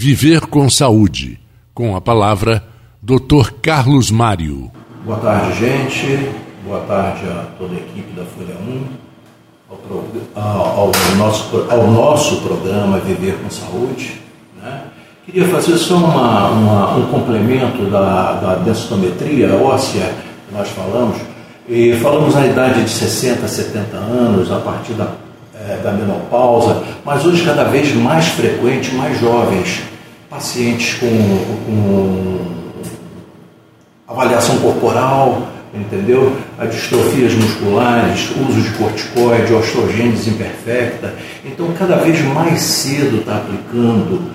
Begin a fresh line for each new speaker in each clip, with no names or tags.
Viver com Saúde, com a palavra Dr. Carlos Mário.
Boa tarde, gente. Boa tarde a toda a equipe da Folha 1, ao, ao, nosso, ao nosso programa Viver com Saúde. Né? Queria fazer só uma, uma, um complemento da, da densitometria óssea que nós falamos. E falamos na idade de 60, 70 anos, a partir da é, da menopausa, mas hoje cada vez mais frequente, mais jovens, pacientes com, com avaliação corporal, entendeu? A distrofias musculares, uso de corticoide, osteogênese imperfecta. Então, cada vez mais cedo está aplicando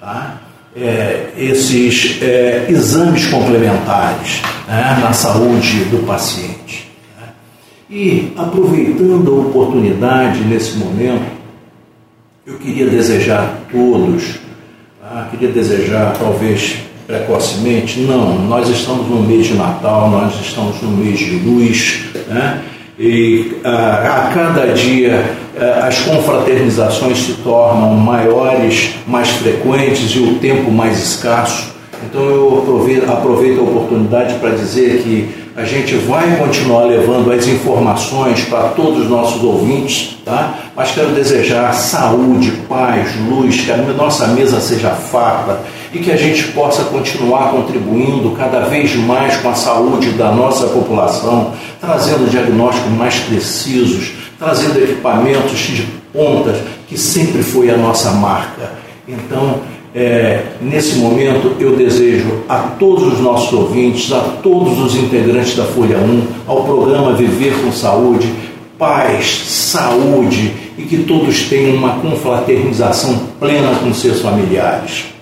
tá? É, esses é, exames complementares né, na saúde do paciente. E aproveitando a oportunidade nesse momento, eu queria desejar a todos, tá? queria desejar talvez precocemente, não, nós estamos no mês de Natal, nós estamos no mês de luz, né? e a, a cada dia as confraternizações se tornam maiores, mais frequentes e o tempo mais escasso. Então eu aproveito, aproveito a oportunidade para dizer que a gente vai continuar levando as informações para todos os nossos ouvintes, tá? Mas quero desejar saúde, paz, luz, que a nossa mesa seja farta e que a gente possa continuar contribuindo cada vez mais com a saúde da nossa população, trazendo diagnósticos mais precisos, trazendo equipamentos de pontas, que sempre foi a nossa marca. Então, é, nesse momento, eu desejo a todos os nossos ouvintes, a todos os integrantes da Folha 1, ao programa Viver com Saúde, paz, saúde e que todos tenham uma confraternização plena com seus familiares.